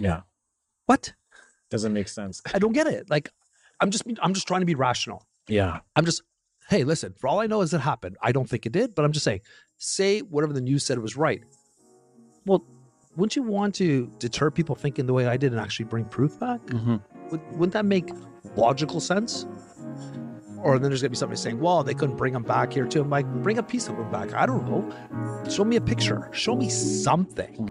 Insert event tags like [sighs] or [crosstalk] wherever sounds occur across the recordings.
Yeah. What? Doesn't make sense. I don't get it. Like, I'm just I'm just trying to be rational. Yeah. I'm just, hey, listen, for all I know, as it happened. I don't think it did, but I'm just saying, say whatever the news said was right. Well, wouldn't you want to deter people thinking the way I did and actually bring proof back? Mm-hmm. Would, wouldn't that make logical sense? Or then there's gonna be somebody saying, well, they couldn't bring them back here too. I'm like, bring a piece of them back. I don't know. Show me a picture. Show me something.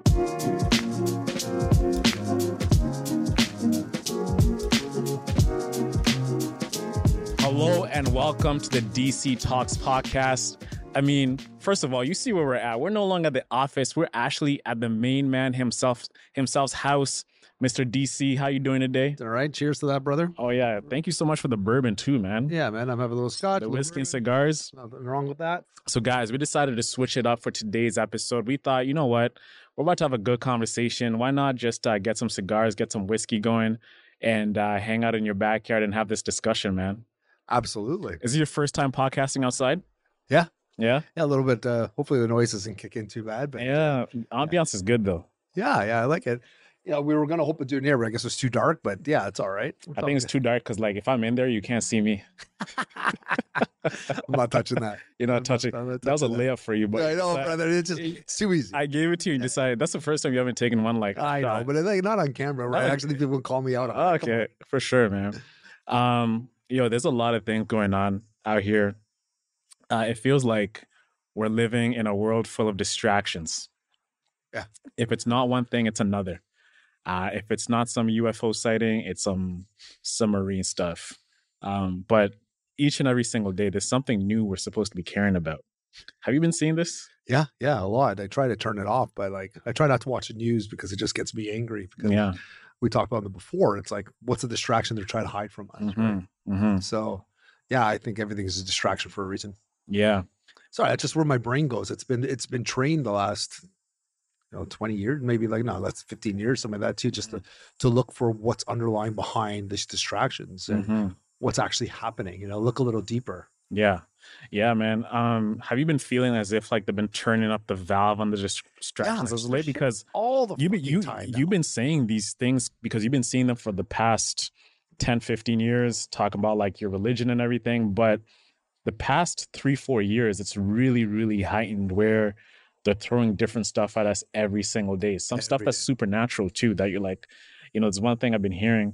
Hello and welcome to the DC Talks podcast. I mean, first of all, you see where we're at. We're no longer at the office. We're actually at the main man himself, himself's house. Mr. DC, how you doing today? All right. Cheers to that, brother. Oh yeah, thank you so much for the bourbon too, man. Yeah, man. I'm having a little scotch. The whiskey and cigars. Nothing wrong with that. So, guys, we decided to switch it up for today's episode. We thought, you know what? We're about to have a good conversation. Why not just uh, get some cigars, get some whiskey going, and uh, hang out in your backyard and have this discussion, man? Absolutely. Is it your first time podcasting outside? Yeah. Yeah. Yeah, a little bit. Uh, hopefully the noise doesn't kick in too bad, but Yeah. Ambiance is good, though. yeah, yeah, I like it. Yeah, we were gonna hope to do it near, but I guess it's too dark. But yeah, it's all right. I think it's too dark because, like, if I'm in there, you can't see me. I'm not touching that. [laughs] You're not touching. I'm not That was a touching layup for you, but I know, but brother. It's just it's too easy. I gave it to you and you decided that's the first time you haven't taken one like I know, but it's like not on camera, right? Actually, people call me out. on Oh. Okay, for sure, man. [laughs] Um, yo, there's a lot of things going on out here. Uh, it feels like we're living in a world full of distractions. Yeah. If it's not one thing, it's another. Uh, if it's not some UFO sighting, it's some submarine stuff. Um, but each and every single day, there's something new we're supposed to be caring about. Have you been seeing this? Yeah, yeah, a lot. I try to turn it off, but like I try not to watch the news because it just gets me angry. Because Yeah. We talked about it before. It's like, what's the distraction they're trying to hide from us? right? Mhm, mhm. So, yeah, I think everything is a distraction for a reason. Yeah. Sorry, that's just where my brain goes. It's been it's been trained the last you know 20 years, maybe like no, that's 15 years, something like that too, just to to look for what's underlying behind these distractions and Mhm. what's actually happening. You know, look a little deeper. Yeah. Yeah, man. Um, have you been feeling as if like they've been turning up the valve on the dis- distractions as late? Because all the you've been you you've been saying these things because you've been seeing them for the past 10, 15 years, talking about like your religion and everything. But the past three, four years, it's really, really heightened where they're throwing different stuff at us every single day. Some stuff Every that's day. supernatural too, that you're like, you know, it's one thing I've been hearing.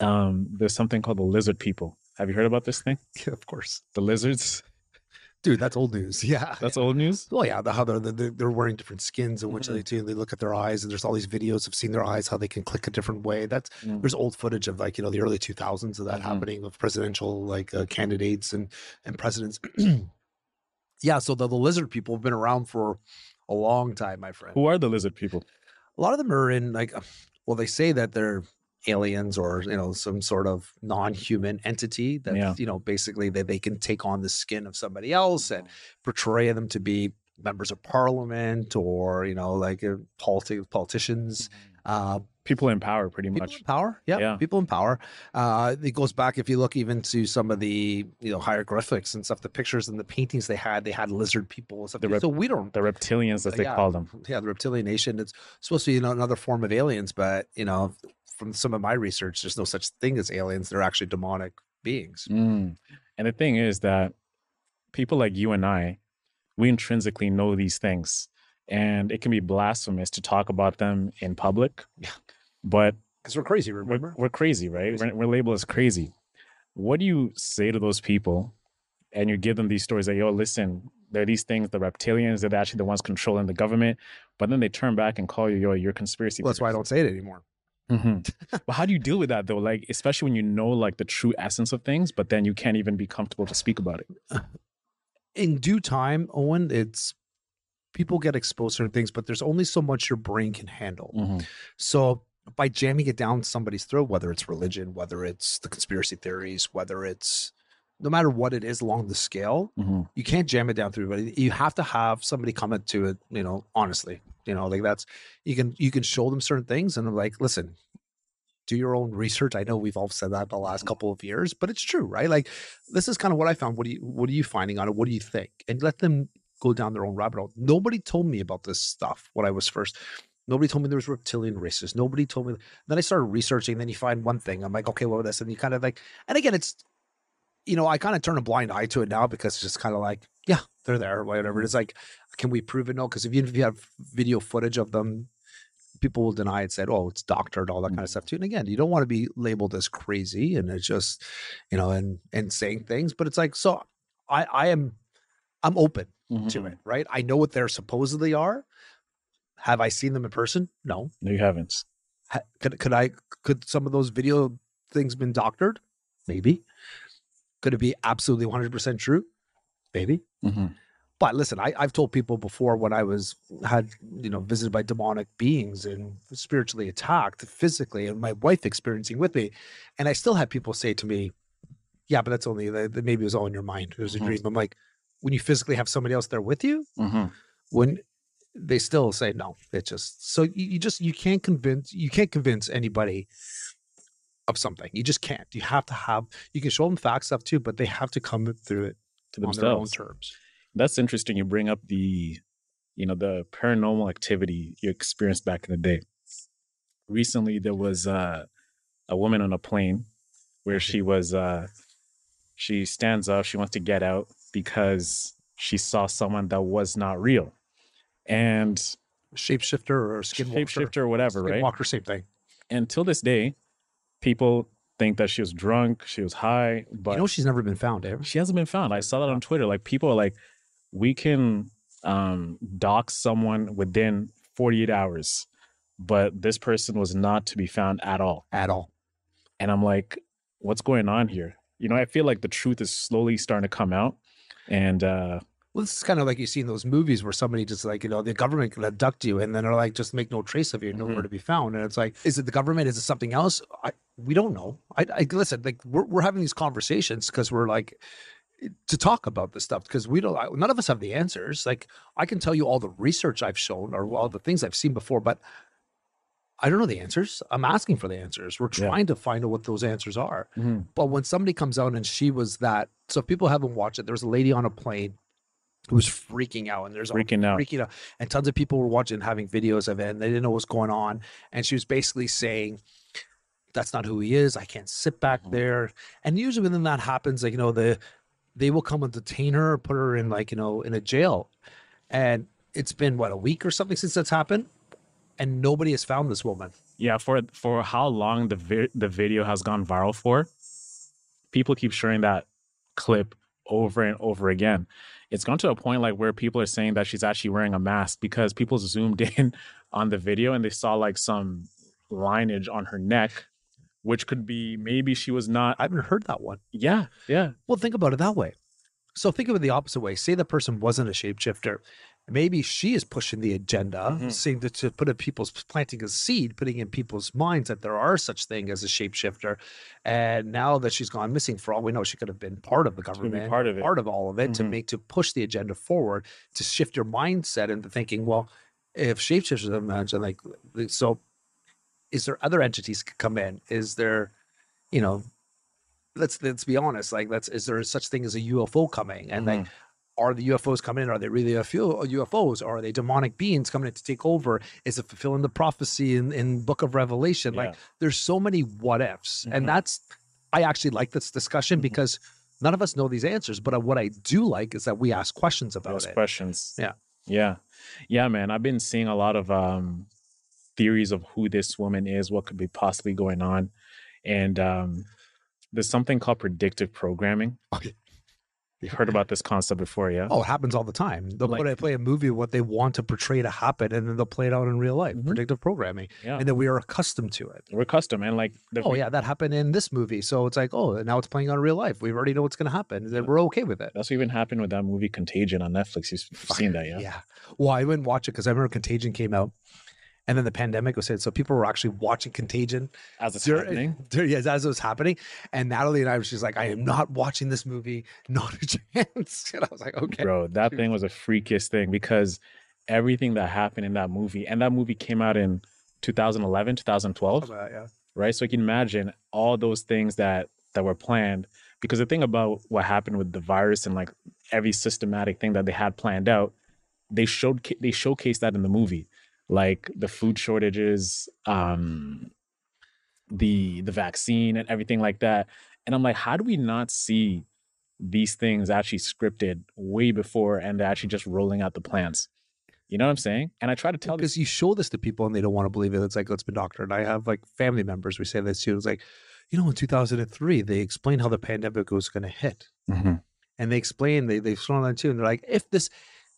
Um, there's something called the lizard people. Have you heard about this thing? [laughs] Yeah, of course, The lizards? dude. That's old news. [laughs] Yeah, That's yeah. old news. Well, yeah, the, how they're, they're they're wearing different skins and which Mhm. they do. They look at their eyes, and there's all these videos of seeing their eyes, how they can click a different way. That's Mm. there's old footage of like you know the early 2000s of that Mhm. happening of presidential like uh, candidates and and presidents. [clears throat] yeah, so the, the lizard people have been around for a long time, my friend. Who are the lizard people? A lot of them are in like, uh, well, they say that they're aliens or you know some sort of non-human entity that Yeah. you know basically that they can take on the skin of somebody else and portray them to be members of parliament or you know like uh, politi- politicians uh People in power, pretty people much. in power yeah, Yeah. people in power uh it goes back if you look even to some of the you know hieroglyphics and stuff the pictures and the paintings they had they had lizard people and stuff The rep- so we don't The reptilians, as they yeah, call them. yeah the reptilian nation it's supposed to be you know, another form of aliens but you know from some of my research there's no such thing as aliens they're actually demonic beings Mm. And the thing is that people like you and I, we intrinsically know these things, and it can be blasphemous to talk about them in public. Yeah. But because we're crazy we're, we're crazy, right? We're, we're labeled as crazy. What do you say to those people? And you give them these stories that, yo, listen, there are these things, the reptilians, they're actually the ones controlling the government. But then they turn back and call you, yo, you're conspiracy. well, that's why i don't say it anymore Mhm. [laughs] but how do you deal with that though? Like, especially when you know like the true essence of things, but then you can't even be comfortable to speak about it. [laughs] in due time, Owen, it's people get exposed to certain things, but there's only so much your brain can handle. So by jamming it down somebody's throat, whether it's religion, whether it's the conspiracy theories, whether it's no matter what it is along the scale, Mhm. you can't jam it down through everybody. You have to have somebody come into it, you know, honestly. You know, like that's you can you can show them certain things and I'm like, listen, do your own research. I know we've all said that the last couple of years, but it's true, right? Like this is kind of what I found. What do you what are you finding on it? What do you think? And let them go down their own rabbit hole. Nobody told me about this stuff when I was first Nobody told me there was reptilian races. Nobody told me. Then I started researching. Then you find one thing. I'm like, okay, well, this, and you kind of like, and again, it's, you know, I kind of turn a blind eye to it now because it's just kind of like, yeah, they're there, whatever. It's like, can we prove it? No, because if you if you have video footage of them, people will deny it. Said, oh, it's doctored, all that kind of stuff too. And again, you don't want to be labeled as crazy, and it's just, you know, and and saying things. But it's like, so I I am, I'm open Mhm. to it, right? I know what they're supposedly are. Have I seen them in person? No. No, you haven't. Ha- Could could I could some of those video things been doctored? Maybe. Could it be absolutely 100% true? Maybe. hmm But listen, I, I've told people before when I was had you know visited by demonic beings and spiritually attacked physically, and my wife experiencing with me, and I still have people say to me, "Yeah, but that's only that maybe it was all in your mind. It was a Mhm. dream." I'm like, when you physically have somebody else there with you, hmm when they still say no it just so you, you just you can't convince you can't convince anybody of something you just can't you have to have you can show them facts stuff too but they have to come through it To on their own themselves. terms That's interesting. You bring up the, you know, the paranormal activity you experienced back in the day. Recently, there was uh, a woman on a plane where she was, uh, she stands up, she wants to get out because she saw someone that was not real, and shapeshifter or skinwalker shapeshifter or whatever, right? skinwalker same thing And till this day, people think that she was drunk, she was high, but you know she's never been found eh? she hasn't been found. I saw that on Twitter. Like people are like, we can um dox someone within 48 hours, but this person was not to be found at all. at all And I'm like, what's going on here? You know, I feel like the truth is slowly starting to come out. And uh well this is kind of like you see in those movies where somebody just like you know the government can abduct you and then they're like just make no trace of you nowhere Mhm. to be found. And it's like is it the government? Is it something else? I, we don't know. I, I listen like we're, we're having these conversations because we're like to talk about this stuff because we don't none of us have the answers. Like i can tell you all the research i've shown or all the things i've seen before but i don't know the answers. I'm asking for the answers. We're Yeah. trying to find out what those answers are. Mhm, but when somebody comes out and she was that, so if people haven't watched it, there was a lady on a plane who was freaking out, and there's freaking out. freaking out, and tons of people were watching, having videos of it, and they didn't know what's going on. And she was basically saying, "That's not who he is. I can't sit back Mhm. there." And usually, when that happens, like you know, the they will come and detain her, or put her in like you know in a jail. And it's been what a week or something since that's happened, and nobody has found this woman. Yeah, for for how long the vi- the video has gone viral for, people keep sharing that clip over and over again. It's gone to a point like where people are saying that she's actually wearing a mask because people zoomed [laughs] in on the video and they saw like some lineage on her neck, which could be maybe she was not. I haven't heard that one. Yeah, yeah, Well, think about it that way. So think of it the opposite way. Say the person wasn't a shapeshifter. Maybe she is pushing the agenda, Mhm. saying that to put in people's planting a seed, putting in people's minds that there are such thing as a shapeshifter. And now that she's gone missing, for all we know, she could have been part of the government, part of it. part of all of it to Mhm. make to push the agenda forward, to shift your mindset into thinking, well, if shapeshifters are imagine like so is there other entities could come in? Is there, you know, let's let's be honest, like let's is there such thing as a UFO coming? And like Mhm. Are the UFOs coming in? Are they really UFO, UFOs? Or are they demonic beings coming in to take over? Is it fulfilling the prophecy in, in Book of Revelation? Like there's so many what ifs. Mhm. And that's I actually like this discussion Mhm. because none of us know these answers. But what I do like is that we ask questions about those it. questions. Yeah. yeah, yeah, man. I've been seeing a lot of um theories of who this woman is, what could be possibly going on, and um there's something called predictive programming. Okay. You've heard about this concept before, yeah? Oh, it happens all the time. They'll Like- put a, play a movie what they want to portray to happen, and then they'll play it out in real life. Mhm. Predictive programming, yeah. and then we are accustomed to it. We're accustomed, and like the oh yeah, that happened in this movie, so it's like, oh, now it's playing out in real life. We already know what's going to happen. Then we're okay with it. that's what even happened with that movie Contagion on Netflix. You've seen that, yeah? Yeah. Well, I wouldn't watch it because I remember Contagion came out, and then the pandemic was hit, so people were actually watching Contagion. As it's Dur- happening. [laughs] dur- yes, as it was happening, and Natalie and I was just like, I am not watching this movie, [laughs] not a chance. [laughs] And I was like, okay, Bro, that thing was a freakiest thing because everything that happened in that movie, and that movie came out in 2011, 2012. Uh, yeah, right? So you can imagine all those things that that were planned. Because the thing about what happened with the virus and like every systematic thing that they had planned out, they showed they showcased that in the movie. Like the food shortages, um, the the vaccine and everything like that. And I'm like, how do we not see these things actually scripted way before and they're actually just rolling out the plans? You know what I'm saying? And I try to tell them because you show this to people and they don't want to believe it. It's like, let's be doctor. And I have like family members, we say this too. It's like, you know, in 2003, they explained how the pandemic was going to hit. Mhm. And they explained they, they've shown that too. And they're like, if this,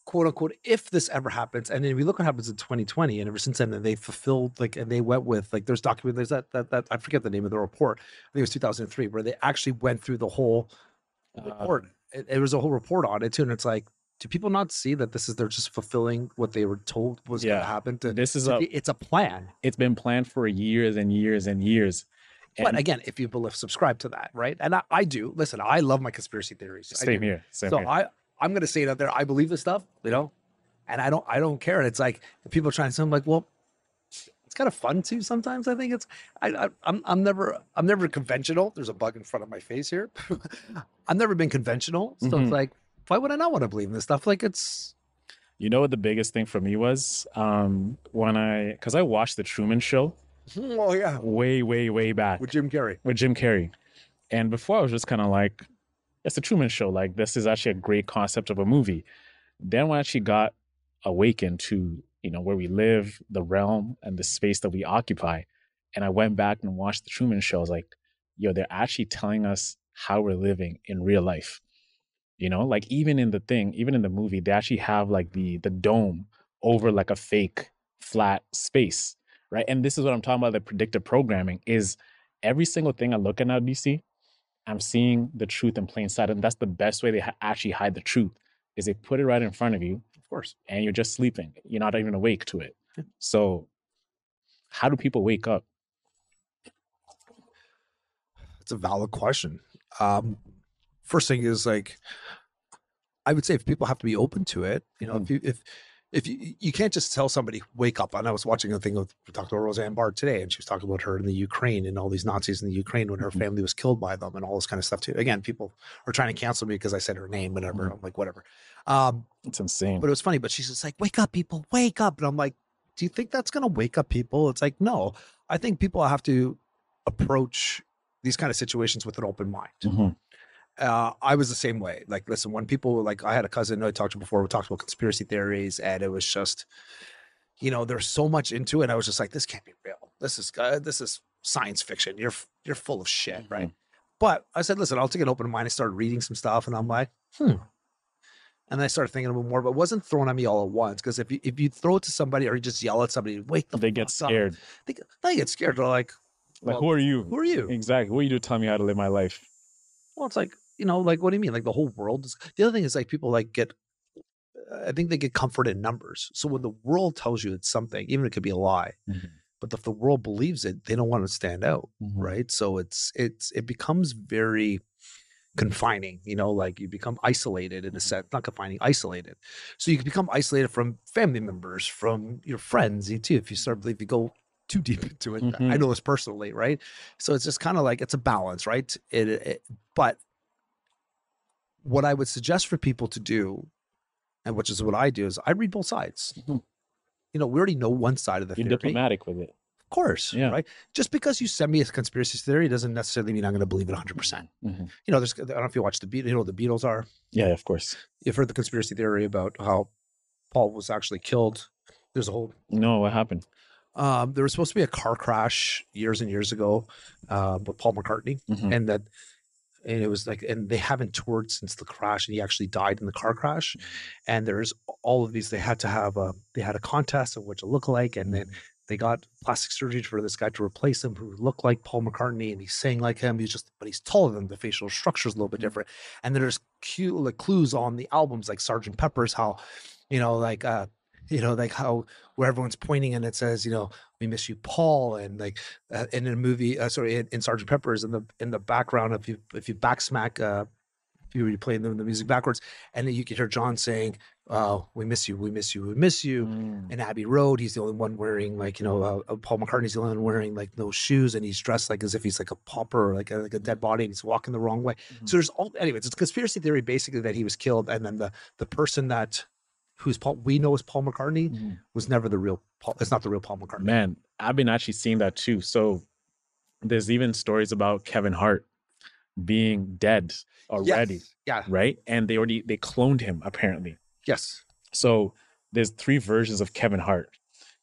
quote unquote, if this ever happens, and then we look what happens in 2020, and ever since then, they fulfilled, like, and they went with, like, there's document, there's that, that, that, I forget the name of the report. I think it was 2003, where they actually went through the whole uh, report. It, it was a whole report on it too. And it's like, do people not see that this is, they're just fulfilling what they were told was going to happen? To, this is to a it's a plan. it's been planned for years and years and years. But again, if you believe, subscribe to that, right? And I, I do. Listen, I love my conspiracy theories. Same here. Same So here. I, I'm gonna say it out there. I believe this stuff, you know, and I don't, I don't care. And it's like people are trying to. say, I'm like, well, it's kind of fun too. Sometimes I think it's. I, I, I'm, I'm never, I'm never conventional. There's a bug in front of my face here. [laughs] I've never been conventional, so Mhm. it's like, why would I not want to believe in this stuff? Like it's. You know what the biggest thing for me was um, when I, because I watched the Truman Show [laughs] Oh yeah, way, way, way back with Jim Carrey. with Jim Carrey, and before I was just kind of like, it's the Truman Show. Like this is actually a great concept of a movie. Then when I actually got awakened to you know where we live, the realm, and the space that we occupy, and I went back and watched the Truman Show. I was like, yo, they're actually telling us how we're living in real life. You know, like even in the thing, even in the movie, they actually have like the the dome over like a fake flat space, right? And this is what I'm talking about. The predictive programming is every single thing I look at now, DC, I'm seeing the truth in plain sight, and that's the best way they ha- actually hide the truth is they put it right in front of you, Of course. and you're just sleeping. You're not even awake to it. So, how do people wake up? It's a valid question. Um, first thing is like, I would say if people have to be open to it, you know, if you if if you you can't just tell somebody wake up. And I was watching a thing with Dr. Roseanne Barr today, and she was talking about her in the Ukraine and all these Nazis in the Ukraine when her Mhm. family was killed by them and all this kind of stuff too. Again, people are trying to cancel me because I said her name, whatever. Mhm. I'm like, whatever. Um, It's insane. but it was funny. But she's just like, wake up, people, wake up. And I'm like, do you think that's going to wake up people? It's like, no. I think people have to approach these kind of situations with an open mind. Mhm. Uh, I was the same way. Like, listen, when people were like, I had a cousin I talked to before, we talked about conspiracy theories, and it was just, you know, there's so much into it. I was just like, this can't be real. This is uh, this is science fiction. You're you're full of shit, right? But I said, listen, I'll take an open mind. I started reading some stuff, and I'm like, hmm. And then I started thinking a little more, but it wasn't thrown at me all at once. Because if you if you throw it to somebody or you just yell at somebody, wake the They get fuck up," scared. They, get- they get scared. They're like, Like, well, who are you? who are you? Exactly. What are you to tell me how to live my life? Well, it's like, you know, like what do you mean? Like the whole world is the other thing is like people like get I think they get comfort in numbers. So when the world tells you it's something, even if it could be a lie, Mhm. but if the world believes it, they don't want to stand out. Mhm. Right. So it's it's it becomes very confining, you know, like you become isolated in a sense, not confining, isolated. So you can become isolated from family members, from your friends, you too, if you start if you go too deep [laughs] into it. I Mhm. know this personally, right? So it's just kind of like it's a balance, right? It, it but what I would suggest for people to do, and which is what I do, is I read both sides. Mhm. You know, we already know one side of the You're theory. diplomatic with it. Of course, Yeah. right? Just because you send me a conspiracy theory doesn't necessarily mean I'm going to believe it 100%. Mhm. You know, there's, I don't know if you watch the Beatles, you know the Beatles are. Yeah, of course. You've heard the conspiracy theory about how Paul was actually killed. There's a whole No, what happened? um, there was supposed to be a car crash years and years ago uh, with Paul McCartney, Mhm. and that and it was like, and they haven't toured since the crash, and he actually died in the car crash. Mm-hmm. And there's all of these. They had to have a they had a contest of what to look like and then mm-hmm. they got plastic surgery for this guy to replace him who looked like Paul McCartney, and he's sang like him. He's just, but he's taller than the facial structure is a little bit mm-hmm. different. And there's cute like clues on the albums, like Sergeant Pepper's, how you know, like uh, you know, like how where everyone's pointing and it says, you know, we miss you, Paul, and like uh, in a movie, uh, sorry, in, in Sergeant Pepper's in the in the background, if you if you backsmack, uh, if you were playing the, the music backwards, and then you could hear John saying, uh, "We miss you, we miss you, we miss you." Mm. In Abbey Road, he's the only one wearing like you know, uh, uh, Paul McCartney's the only one wearing like no shoes, and he's dressed like as if he's like a pauper or like a, like a dead body, and he's walking the wrong way. Mhm. So there's all, anyways, it's a conspiracy theory basically that he was killed, and then the the person that who's Paul we know as Paul McCartney Mhm. was never the real Paul. It's not the real Paul McCartney. Man, I've been actually seeing that too. So there's even stories about Kevin Hart being dead already, Yes. Yeah. right? And they already they cloned him apparently. Yes. So there's three versions of Kevin Hart.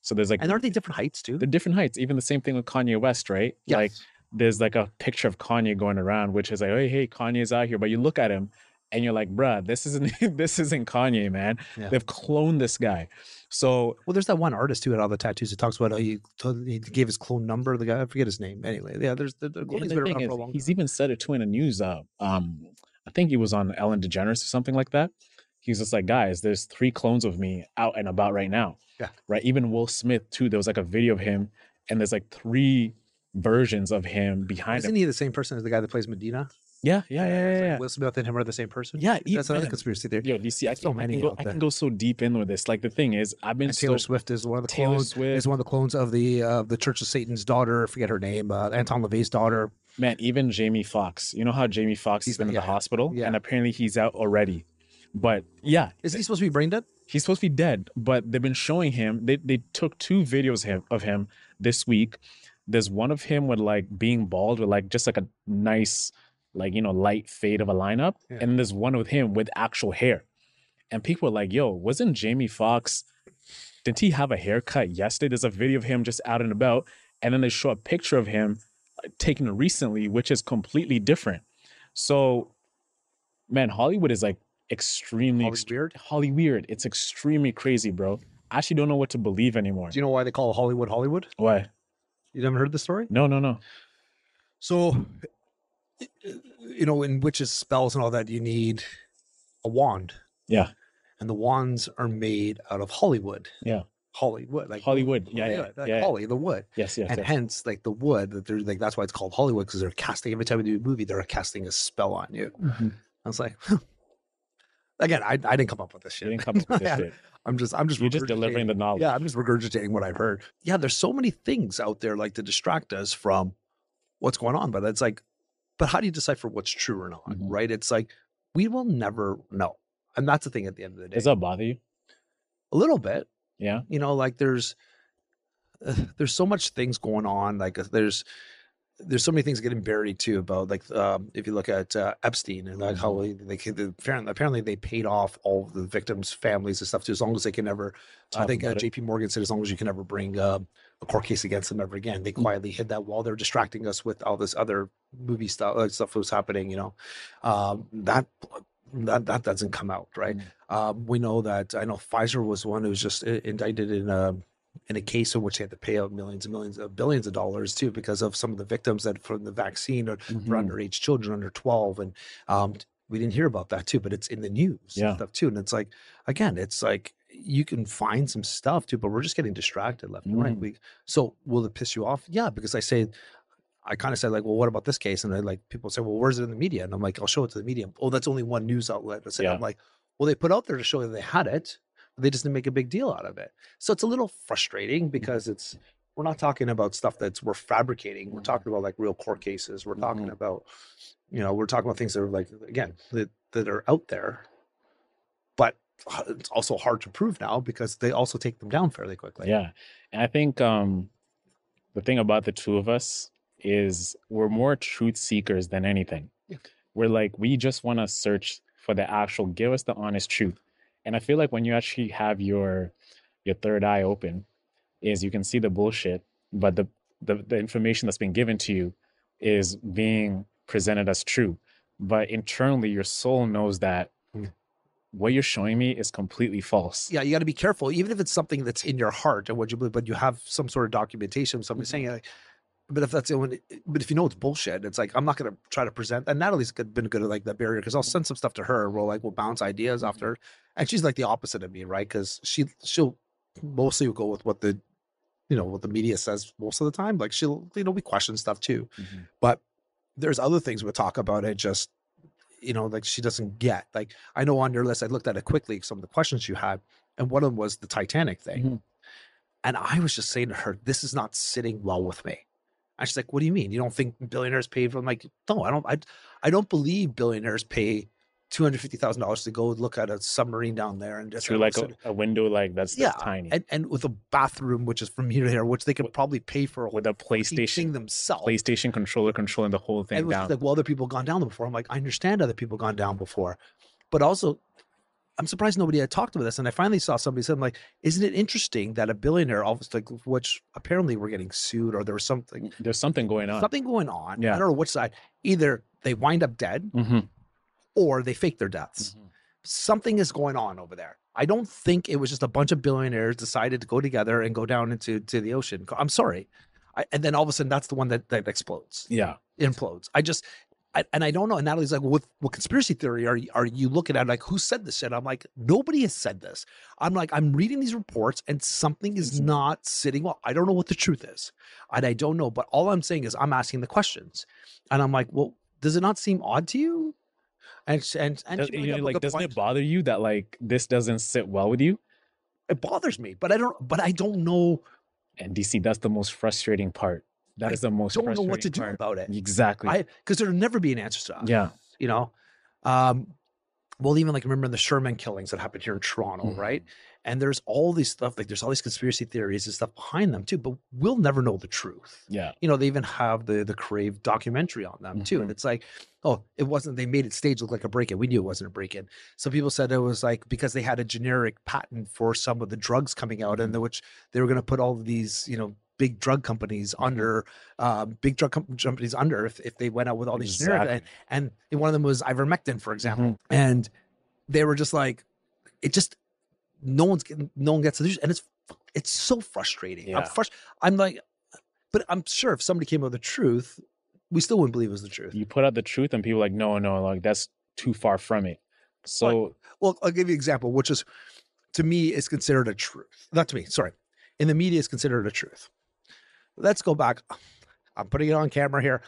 So there's like And aren't they different heights too? They're different heights. Even the same thing with Kanye West, right? Yes. Like there's like a picture of Kanye going around, which is like, hey, hey, Kanye's out here. But you look at him and you're like, bruh, this isn't [laughs] this isn't Kanye, man. Yeah. They've cloned this guy. So Well, there's that one artist who had all the tattoos. It talks about oh, he, told, he gave his clone number. The guy, I forget his name. Anyway, yeah, there's the, the Yeah, the been thing around is, for a long he's time. even said it too in the news. Uh, um, I think he was on Ellen DeGeneres or something like that. He's just like, guys, there's three clones of me out and about right now. Yeah. Right. Even Will Smith too. There was like a video of him, and there's like three versions of him behind Isn't him. he the same person as the guy that plays Medina? Yeah, yeah, yeah, yeah. It's like. Will Smith and him are the same person. Yeah, he- that's another conspiracy theory. Yo, do you see? I So can, I many can go, I can go so deep in with this. Like the thing is, I've been And Taylor so Swift is one of the Taylor clones. Swift. Is one of the clones of the uh, the Church of Satan's daughter. I forget her name. Uh, Anton LaVey's daughter. man. Even Jamie Foxx. You know how Jamie Foxx He's- has been in yeah, the hospital, yeah. and apparently he's out already. But yeah, Is he supposed to be brain dead? he's supposed to be dead, but they've been showing him. They they took two videos him, of him this week. There's one of him with like being bald with like just like a nice, like you know, light fade of a lineup, Yeah. and there's one with him with actual hair. And people are like, "Yo, wasn't Jamie Foxx? Didn't he have a haircut yesterday?" There's a video of him just out and about, and then they show a picture of him uh, taken recently, which is completely different. So, man, Hollywood is like extremely Holly ext- weird. Holly weird. It's extremely crazy, bro. I actually don't know what to believe anymore. Do you know why they call Hollywood Hollywood? Why? You haven't heard the story? No, no, no. So, you know, in witches spells and all that, you need a wand, Yeah, and the wands are made out of Hollywood. yeah. Hollywood, like Hollywood. Yeah, yeah, like yeah. Holly, the wood, Yes, yes, and yes. hence like the wood that they're like that's why it's called Hollywood because they're casting every time they do a movie they're casting a spell on you. Mhm. I was like, again, I, I didn't come up with this You shit. didn't come up with this [laughs] shit. I'm just I'm just You're just delivering the knowledge. Yeah, I'm just regurgitating what I've heard. Yeah, there's so many things out there like to distract us from what's going on, but it's like, but how do you decipher what's true or not? Mhm. Right? It's like we will never know, and that's the thing at the end of the day. Does that bother you? a little bit, Yeah. you know, like there's uh, [sighs] there's so much things going on. Like uh, there's there's so many things getting buried too about like um, if you look at uh, Epstein and like how Mm-hmm. they, they apparently they paid off all the victims' families and stuff too, as long as they can never. I think uh. J.P. Morgan said as long as you can never bring uh, a court case against them ever again. They Mm. quietly hid that while they're distracting us with all this other movie stuff uh, stuff that was happening. You know, um, that that that doesn't come out right. Mm. Um, we know that I know Pfizer was one who was just indicted in a in a case in which they had to pay out millions and millions of billions of dollars too because of some of the victims that from the vaccine or for Mhm. underage children under 12 and um, we didn't hear about that too but it's in the news Yeah. and stuff too and it's like again it's like you can find some stuff too but we're just getting distracted left and right Mm. we, so will it piss you off yeah because i say I kind of said like, well, what about this case? And I like people say, well, where's it in the media? And I'm like, I'll show it to the media. Oh, that's only one news outlet. I said, Yeah. I'm like, well, they put out there to show that they had it, they just didn't make a big deal out of it. So it's a little frustrating because it's we're not talking about stuff that's we're fabricating. We're talking about like real court cases. We're talking Mhm. about, you know, we're talking about things that are like again that that are out there, but it's also hard to prove now because they also take them down fairly quickly. Yeah. And I think um the thing about the two of us is we're more truth seekers than anything. Yeah. We're like we just want to search for the actual give us the honest truth. And I feel like when you actually have your your third eye open is you can see the bullshit, but the the, the information that's been given to you is being presented as true. But internally your soul knows that Mm. what you're showing me is completely false. yeah, you got to be careful, even if it's something that's in your heart and what you believe, but you have some sort of documentation, somebody saying it. But if that's the only, but if you know it's bullshit, it's like I'm not going to try to present. And Natalie's good, been good at like that barrier because I'll send some stuff to her. We'll like we'll bounce ideas off her, and she's like the opposite of me, right? Because she she'll mostly go with what the you know what the media says most of the time. Like she'll you know we question stuff too Mhm. but there's other things we'll talk about it just you know like she doesn't get like i know on your list i looked at it quickly some of the questions you had and one of them was the titanic thing Mhm. and i was just saying to her this is not sitting well with me and she's like what do you mean you don't think billionaires pay for i'm like no i don't i, I don't believe billionaires pay two hundred fifty thousand dollars to go look at a submarine down there and just through like a a, window like that's, yeah, tiny and, and with a bathroom which is from here to here, which they could probably pay for with a PlayStation thing themselves. PlayStation controller controlling the whole thing and down. like, well, other people gone down before. I'm like, I understand other people gone down before, but also, I'm surprised nobody had talked about this. And I finally saw somebody said, like, isn't it interesting that a billionaire, obviously, like, which apparently we're getting sued or there was something, There's something going on. something going on. Yeah. I don't know which side. Either they wind up dead hmm or they fake their deaths. Something is going on over there. I don't think it was just a bunch of billionaires decided to go together and go down into to the ocean. I'm sorry. I, and then all of a sudden, that's the one that, that explodes Yeah. implodes. I just, I, and I don't know. And Natalie's like, well, what, what conspiracy theory are you, are you looking at? Like, who said this shit? I'm like, nobody has said this. I'm like, I'm reading these reports and something is Mhm. not sitting well. I don't know what the truth is. And I don't know. But all I'm saying is I'm asking the questions. And I'm like, well, does it not seem odd to you? And, and, and Does- you know, like, doesn't point. it bother you that like this doesn't sit well with you? it bothers me, but I don't, but I don't know, And DC, that's the most frustrating part. That is the most don't know what to do part. about it. Exactly. I, cause there'll never be an answer to that. yeah. you know um well even like remember the sherman killings that happened here in toronto Mhm. right and there's all these stuff like there's all these conspiracy theories and stuff behind them too but we'll never know the truth Yeah. you know they even have the the crave documentary on them too and Mhm. it's like oh it wasn't they made it stage look like a break-in we knew it wasn't a break-in some people said it was like because they had a generic patent for some of the drugs coming out and the, which they were going to put all of these you know big drug companies under um, big drug com- companies under if, if they went out with all these generic Exactly. and and one of them was ivermectin for example and they were just like it just no one's getting no one gets the and it's it's so frustrating i'm Yeah. frust- i'm like but i'm sure if somebody came out with the truth we still wouldn't believe it was the truth You put out the truth and people are like, no, no, like that's too far from it. So well i'll give you an example which is to me is considered a truth not to me sorry in the media is considered a truth let's go back i'm putting it on camera here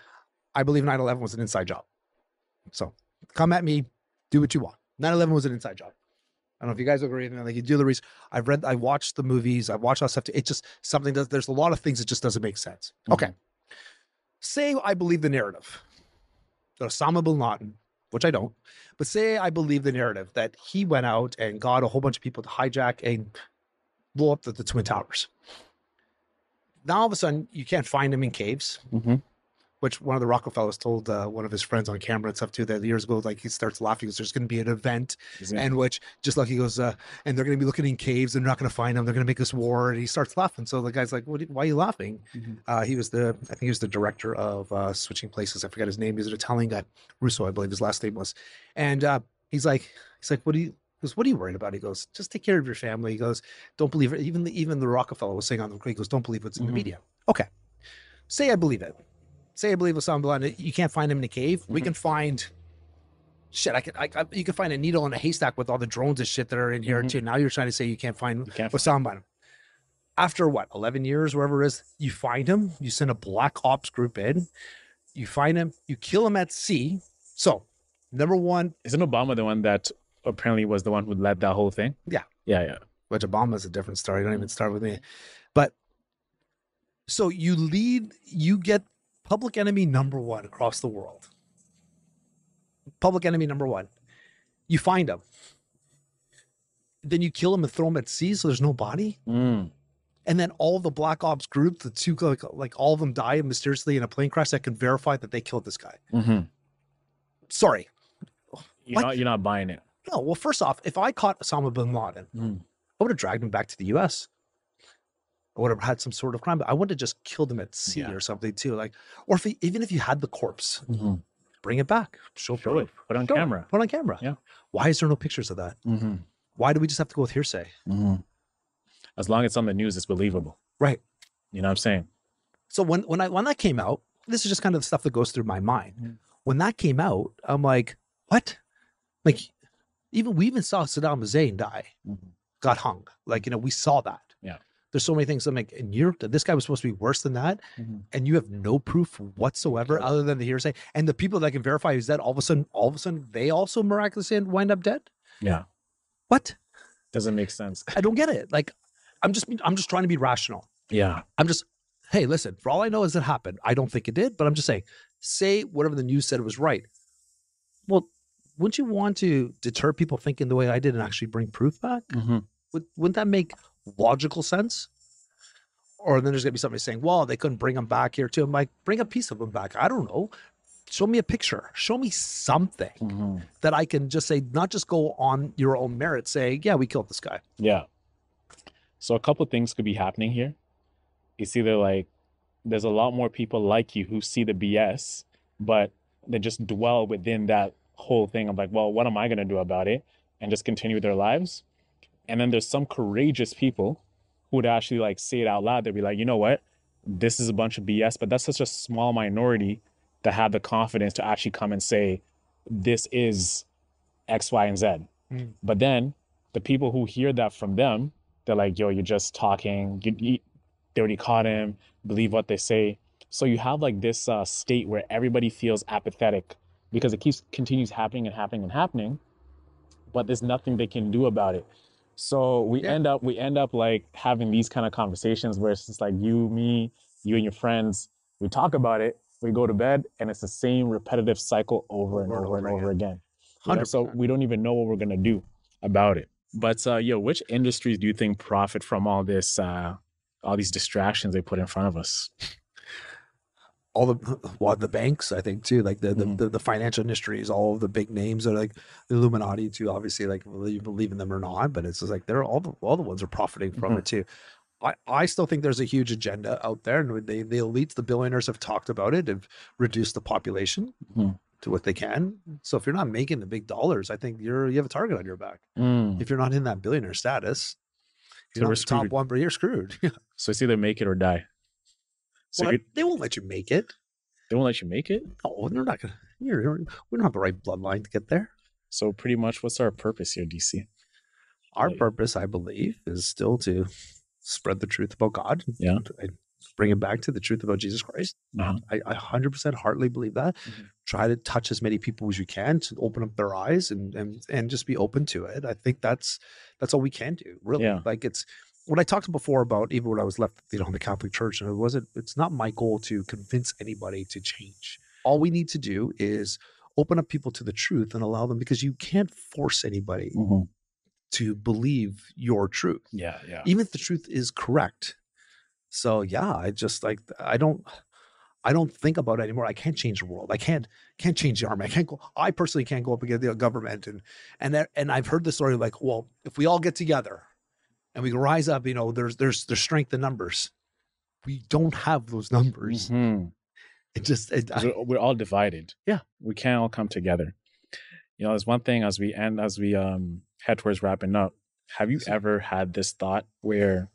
i believe 9-11 was an inside job so come at me do what you want 9-11 was an inside job I don't know if you guys agree with me. Like you do the research. I've read, I watched the movies. I've watched all that stuff. It's just something that there's a lot of things that just doesn't make sense. Mm-hmm. Okay. Say I believe the narrative that Osama bin Laden, which I don't, but say I believe the narrative that he went out and got a whole bunch of people to hijack and blow up the, the Twin Towers. Now all of a sudden you can't find him in caves, Mhm. which one of the Rockefellers told uh, one of his friends on camera and stuff too that years ago, like he starts laughing because there's going to be an event and which just like he goes, uh, and they're going to be looking in caves. They're not going to find him. They're going to make us war. And he starts laughing. So the guy's like, what, why are you laughing? Mhm. Uh, he was the, I think he was the director of uh, Switching Places. I forgot his name. He was an Italian guy, Russo, I believe his last name was. And uh, he's like, he's like, what do you, goes, what are you worried about? He goes, just take care of your family. He goes, don't believe it. Even the, even the Rockefeller was saying on the, he goes, don't believe what's in the Mhm. media. Okay. Say I believe it. Say I believe Osama bin Laden. You can't find him in a cave. We Mhm. can find shit. I can. I, I, you can find a needle in a haystack with all the drones and shit that are in here Mhm. too. Now you're trying to say you can't find you can't Osama bin. After what, 11 years, wherever it is, you find him. You send a black ops group in. You find him. You kill him at sea. So, number one, Isn't Obama the one that apparently was the one who led that whole thing? Yeah. Yeah, yeah. which Obama's a different story. Don't even start with me. But so you lead, you get public enemy number one across the world. Public enemy number one. You find him. Then you kill him and throw him at sea so there's no body. Mm. And then all the black ops group, the two like, like all of them die mysteriously in a plane crash that can verify that they killed this guy. hmm Sorry. You're What? not you're not buying it. No, well, first off, if I caught Osama bin Laden, Mm. I would have dragged him back to the US. I would have had some sort of crime, but I would have just killed him at sea Yeah. or something too. Like, or if he, even if you had the corpse, Mhm. bring it back, show, Show it. proof, Put on Show it. camera. put on camera. Yeah. Why is there no pictures of that? Mm-hmm. Why do we just have to go with hearsay? Mm-hmm. As long as it's on the news, it's believable. Right. You know what I'm saying? So when when I when that came out, this is just kind of the stuff that goes through my mind. Mhm. When that came out, I'm like, what? Like, even we even saw Saddam Hussein die, Mhm. got hung. Like, you know, we saw that. Yeah. There's so many things. I'm like, and you're this guy was supposed to be worse than that, Mhm. and you have no proof whatsoever other than the hearsay. And the people that can verify is that all of a sudden, all of a sudden, they also miraculously wind up dead. Yeah. What? Doesn't make sense. I don't get it. Like, I'm just I'm just trying to be rational. Yeah. I'm just, hey, listen, for all I know, as it happened. I don't think it did, but I'm just saying, say whatever the news said was right. Well, wouldn't you want to deter people thinking the way I did and actually bring proof back? Mm-hmm. Would, wouldn't that make logical sense? Or then there's gonna be somebody saying, "Well, they couldn't bring them back here too." I'm like, bring a piece of them back. I don't know. Show me a picture. Show me something Mm-hmm. that I can just say, not just go on your own merit. Say, yeah, we killed this guy. Yeah. So a couple things could be happening here. It's either like there's a lot more people like you who see the BS, but they just dwell within that whole thing of like, well, what am I going to do about it? And just continue their lives. And then there's some courageous people who would actually like say it out loud. They'd be like, you know what? This is a bunch of BS, but that's such a small minority that have the confidence to actually come and say, this is X, Y, and Z. Mm. But then the people who hear that from them, they're like, yo, you're just talking. You, you, they already caught him. Believe what they say. So you have like this uh, state where everybody feels apathetic because it keeps continues happening and happening and happening, but there's nothing they can do about it. So we Yeah. end up we end up like having these kind of conversations where it's just like you, me, you and your friends. We talk about it. We go to bed, and it's the same repetitive cycle over and over and over again. You know, so we don't even know what we're gonna do about it. But uh, yo, which industries do you think profit from all this, uh, all these distractions they put in front of us? All the [clears throat] the banks, I think too, like the, Mhm. the the financial industries, all of the big names are like the Illuminati too. Obviously, like whether you believe in them or not, but it's just like they're all the all the ones are profiting from Mhm. it too. I, I still think there's a huge agenda out there, and they the elites, the billionaires have talked about it, have reduced the population Mhm. to what they can. So if you're not making the big dollars, I think you're you have a target on your back. Mm. If you're not in that billionaire status, you're we're not the top screwed. one, but you're screwed. [laughs] So it's either make it or die. So Well, they won't let you make it. they won't let you make it. No, they're not gonna. You're, we don't have the right bloodline to get there. So pretty much, what's our purpose here, DC? Our Right. purpose, I believe, is still to spread the truth about God. Yeah. And bring it back to the truth about Jesus Christ. Uh-huh. I, I 100% heartily believe that. Mhm. Try to touch as many people as you can to open up their eyes and and and just be open to it. I think that's that's all we can do. Really, Yeah. like it's what I talked before about even when I was left, you know, in the Catholic Church, and it wasn't. It's not my goal to convince anybody to change. All we need to do is open up people to the truth and allow them because you can't force anybody Mhm. to believe your truth Yeah, yeah. even if the truth is correct so yeah i just like i don't i don't think about it anymore i can't change the world i can't can't change the army i can't go i personally can't go up against the government and and that, and i've heard the story like well if we all get together and we can rise up you know there's there's there's strength in numbers we don't have those numbers Mhm. it just it, I- we're, we're all divided. Yeah. we can't all come together. You know, there's one thing as we end, as we um head towards wrapping up. Have you ever had this thought where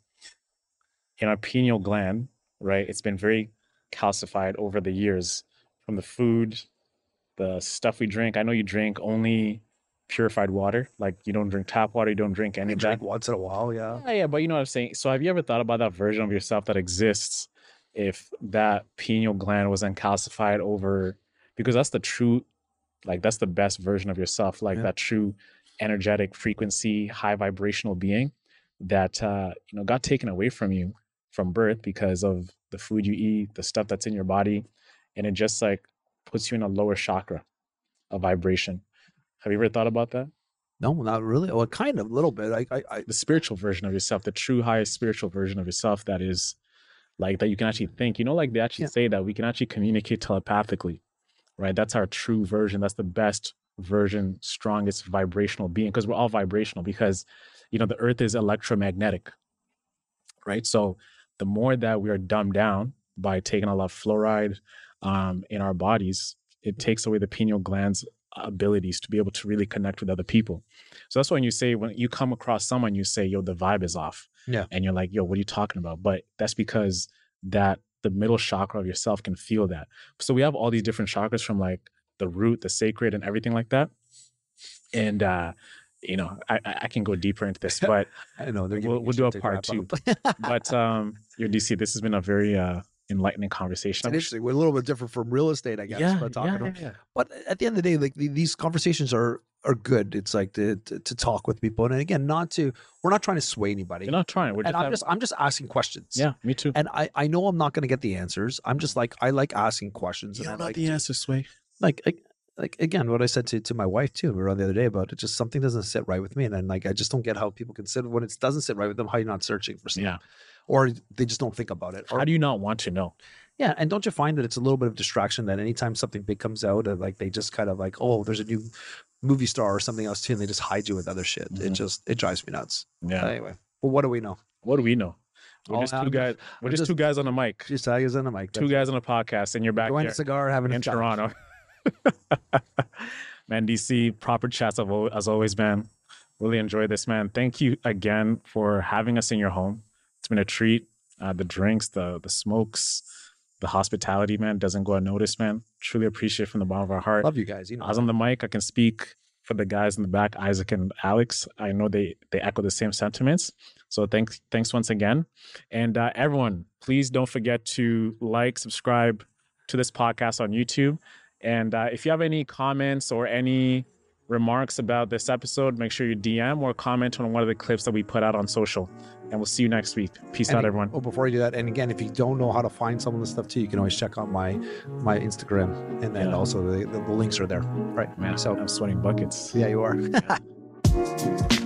in our pineal gland, right? It's been very calcified over the years from the food, the stuff we drink. I know you drink only purified water, like you don't drink tap water, you don't drink any of drink that. once in a while yeah Yeah, yeah, but you know what I'm saying. So have you ever thought about that version of yourself that exists if that pineal gland was uncalcified over because that's the true like that's the best version of yourself, like Yeah. that true energetic frequency, high vibrational being that uh you know got taken away from you from birth because of the food you eat, the stuff that's in your body, and it just like puts you in a lower chakra of vibration. Have you ever thought about that? no not really well kind of a little bit i i, I the spiritual version of yourself, the true highest spiritual version of yourself that is like that you can actually think. You know, like they actually Yeah. say that we can actually communicate telepathically, right? That's our true version. That's the best version, strongest vibrational being because we're all vibrational because, you know, the earth is electromagnetic, right? So the more that we are dumbed down by taking a lot of fluoride um, in our bodies, it takes away the pineal gland's abilities to be able to really connect with other people. So that's when you say when you come across someone, you say, "Yo, the vibe is off," Yeah. and you're like, "Yo, what are you talking about?" But that's because that the middle chakra of yourself can feel that. So we have all these different chakras from like the root, the sacred, and everything like that. And uh, you know, I, I can go deeper into this, but [laughs] I know We'll- we'll do a part up. but um, your DC, this has been a very uh enlightening conversation. an interesting. We're a little bit different from real estate, I guess. yeah, but talking yeah, yeah, yeah. But at the end of the day, like the- these conversations are are good. It's like to, to to talk with people, and again, not to. We're not trying to sway anybody. You're not trying. We're and just, I'm having- just I'm just asking questions. yeah, me too. And I I know I'm not going to get the answers. I'm just like I like asking questions, You and I like the to- answer, Sway. like I, like again, what I said to to my wife too, we were on the other day about it. Just something doesn't sit right with me, and then like I just don't get how people consider when it doesn't sit right with them. How you're not searching for something, Yeah. Or they just don't think about it. Or, How do you not want to know? yeah, and don't you find that it's a little bit of distraction that anytime something big comes out, uh, like they just kind of like, oh, there's a new movie star or something else too, and they just hide you with other shit. It Mhm. just it drives me nuts. Yeah. Anyway, well, what do we know? what do we know? We're Oh, just 2 guys. We're just, just- two guys on a mic. Just tigers on the mic. Two guys on a podcast in your backyard to cigar, having a in chat. Toronto. [laughs] man, DC proper chats as always, man. Really enjoy this, man. Thank you again for having us in your home. Been a treat. Uh, the drinks, the the smokes, the hospitality, man, doesn't go unnoticed, man. Truly appreciate it from the bottom of our heart. Love you guys. You know, I was on the mic. I can speak for the guys in the back, Isaac and Alex. I know they they echo the same sentiments. So thanks thanks once again, and uh, everyone, please don't forget to like, subscribe to this podcast on YouTube, and uh, if you have any comments or any remarks about this episode, make sure you DM or comment on one of the clips that we put out on social. And we'll see you next week. Peace And out, everyone. Oh, before you do that, and again, if you don't know how to find some of the stuff too, you can always check out my my Instagram, and then Yeah. also the, the, the links are there. Right, Man, So I'm sweating buckets. yeah, you are. [laughs]